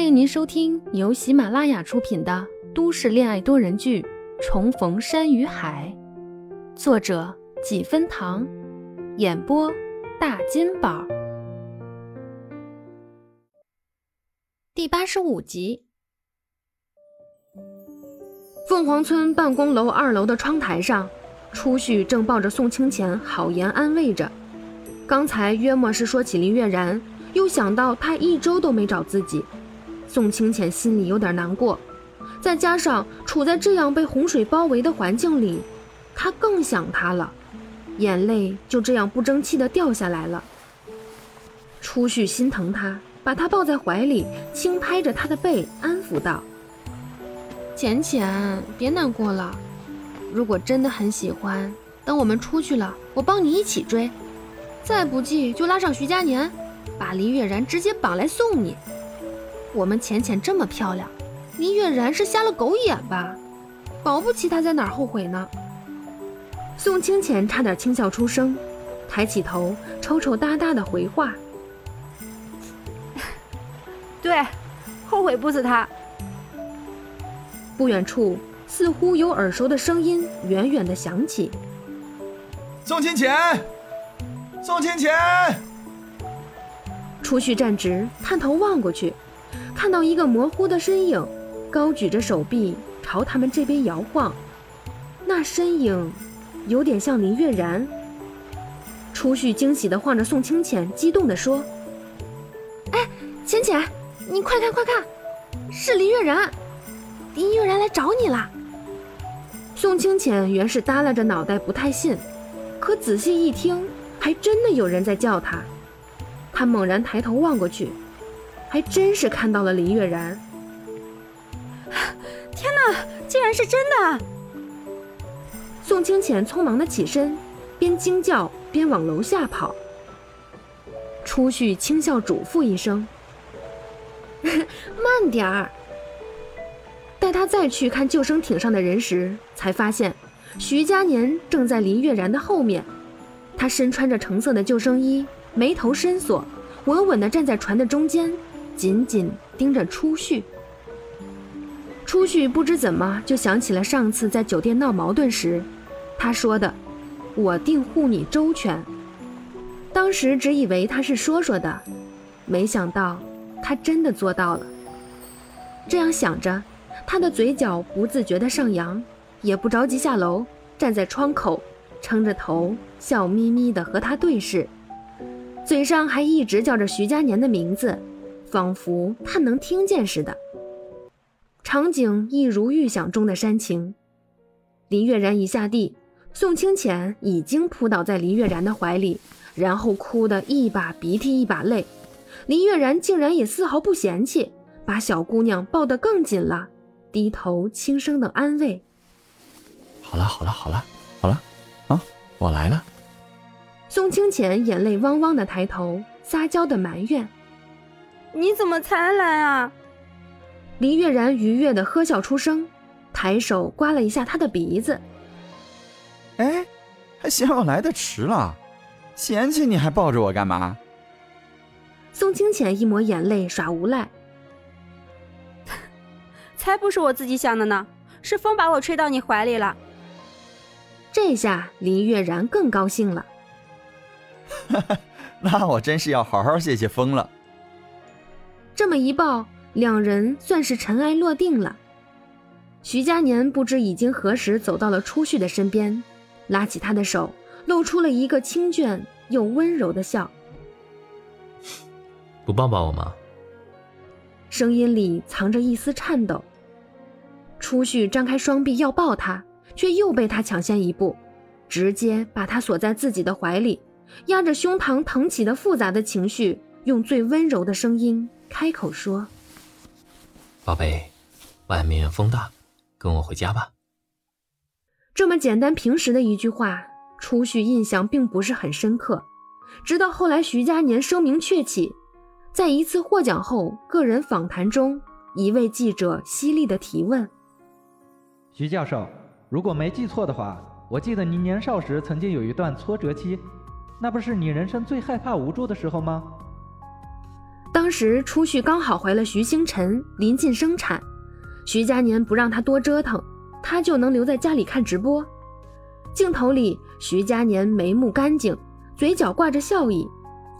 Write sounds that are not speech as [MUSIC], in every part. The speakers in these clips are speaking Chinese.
欢迎您收听由喜马拉雅出品的都市恋爱多人剧《重逢山与海》，作者几分糖，演播大金宝，第八十五集。凤凰村办公楼二楼的窗台上，初旭正抱着宋清浅好言安慰着。刚才约莫是说起林月然，又想到他一周都没找自己。宋清浅心里有点难过，再加上处在这样被洪水包围的环境里，他更想他了，眼泪就这样不争气的掉下来了。初旭心疼他，把他抱在怀里，轻拍着他的背，安抚道：“浅浅，别难过了。如果真的很喜欢，等我们出去了，我帮你一起追。再不济就拉上徐佳年，把林月然直接绑来送你。”我们浅浅这么漂亮，林月然是瞎了狗眼吧？保不齐他在哪儿后悔呢。宋清浅差点轻笑出声，抬起头，抽抽搭搭的回话：“ [LAUGHS] 对，后悔不死他。”不远处似乎有耳熟的声音远远的响起：“宋清浅，宋清浅！”初旭站直，探头望过去。看到一个模糊的身影，高举着手臂朝他们这边摇晃，那身影有点像林月然。初旭惊喜地晃着宋清浅，激动地说：“哎，浅浅，你快看快看，是林月然！林月然来找你了。”宋清浅原是耷拉着脑袋不太信，可仔细一听，还真的有人在叫他。他猛然抬头望过去。还真是看到了林月然！[SIGHS] 天哪，竟然是真的！宋清浅匆忙的起身，边惊叫边往楼下跑。初旭轻笑嘱咐一声：“ [LAUGHS] 慢点儿。”待他再去看救生艇上的人时，才发现徐佳年正在林月然的后面。他身穿着橙色的救生衣，眉头深锁，稳稳地站在船的中间。紧紧盯着初旭，初旭不知怎么就想起了上次在酒店闹矛盾时，他说的“我定护你周全”。当时只以为他是说说的，没想到他真的做到了。这样想着，他的嘴角不自觉地上扬，也不着急下楼，站在窗口，撑着头，笑眯眯地和他对视，嘴上还一直叫着徐佳年的名字。仿佛他能听见似的，场景一如预想中的煽情。林月然一下地，宋清浅已经扑倒在林月然的怀里，然后哭得一把鼻涕一把泪。林月然竟然也丝毫不嫌弃，把小姑娘抱得更紧了，低头轻声的安慰：“好了好了好了好了，啊，我来了。”宋清浅眼泪汪汪的抬头，撒娇的埋怨。你怎么才来啊？林月然愉悦的呵笑出声，抬手刮了一下他的鼻子。哎，还嫌我来的迟了？嫌弃你还抱着我干嘛？宋清浅一抹眼泪耍无赖。[LAUGHS] 才不是我自己想的呢，是风把我吹到你怀里了。这下林月然更高兴了。哈哈，那我真是要好好谢谢风了。这么一抱，两人算是尘埃落定了。徐佳年不知已经何时走到了初旭的身边，拉起他的手，露出了一个清隽又温柔的笑。不抱抱我吗？声音里藏着一丝颤抖。初旭张开双臂要抱他，却又被他抢先一步，直接把他锁在自己的怀里，压着胸膛腾起的复杂的情绪，用最温柔的声音。开口说：“宝贝，外面风大，跟我回家吧。”这么简单平时的一句话，初旭印象并不是很深刻。直到后来徐佳年声名鹊起，在一次获奖后个人访谈中，一位记者犀利的提问：“徐教授，如果没记错的话，我记得您年少时曾经有一段挫折期，那不是你人生最害怕无助的时候吗？”当时初旭刚好怀了徐星辰，临近生产，徐佳年不让他多折腾，他就能留在家里看直播。镜头里，徐佳年眉目干净，嘴角挂着笑意，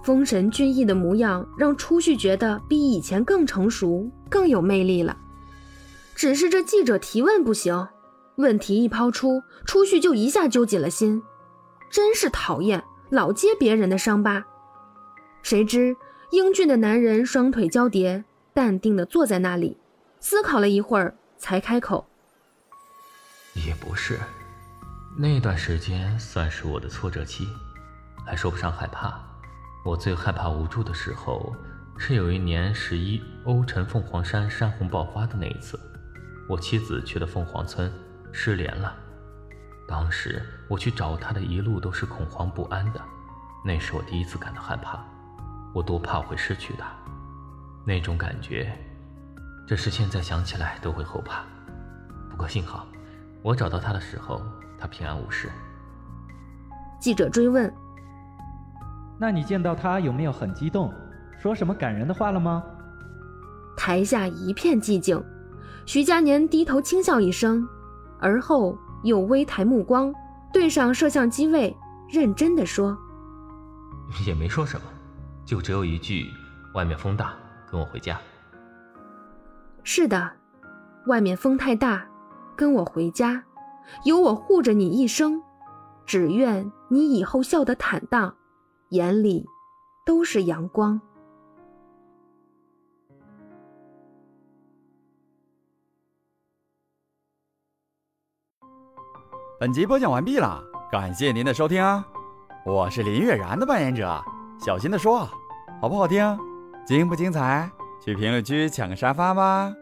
风神俊逸的模样让初旭觉得比以前更成熟，更有魅力了。只是这记者提问不行，问题一抛出，初旭就一下揪紧了心，真是讨厌，老揭别人的伤疤。谁知。英俊的男人双腿交叠，淡定地坐在那里，思考了一会儿，才开口：“也不是，那段时间算是我的挫折期，还说不上害怕。我最害怕无助的时候，是有一年十一欧辰凤凰山山洪爆发的那一次，我妻子去了凤凰村，失联了。当时我去找她的一路都是恐慌不安的，那是我第一次感到害怕。”我多怕会失去他，那种感觉，这是现在想起来都会后怕。不过幸好，我找到他的时候，他平安无事。记者追问：“那你见到他有没有很激动，说什么感人的话了吗？”台下一片寂静，徐佳年低头轻笑一声，而后又微抬目光，对上摄像机位，认真的说：“也没说什么。”就只有一句：“外面风大，跟我回家。”是的，外面风太大，跟我回家，有我护着你一生，只愿你以后笑得坦荡，眼里都是阳光。本集播讲完毕了，感谢您的收听啊！我是林月然的扮演者，小心的说。好不好听？精不精彩？去评论区抢个沙发吧！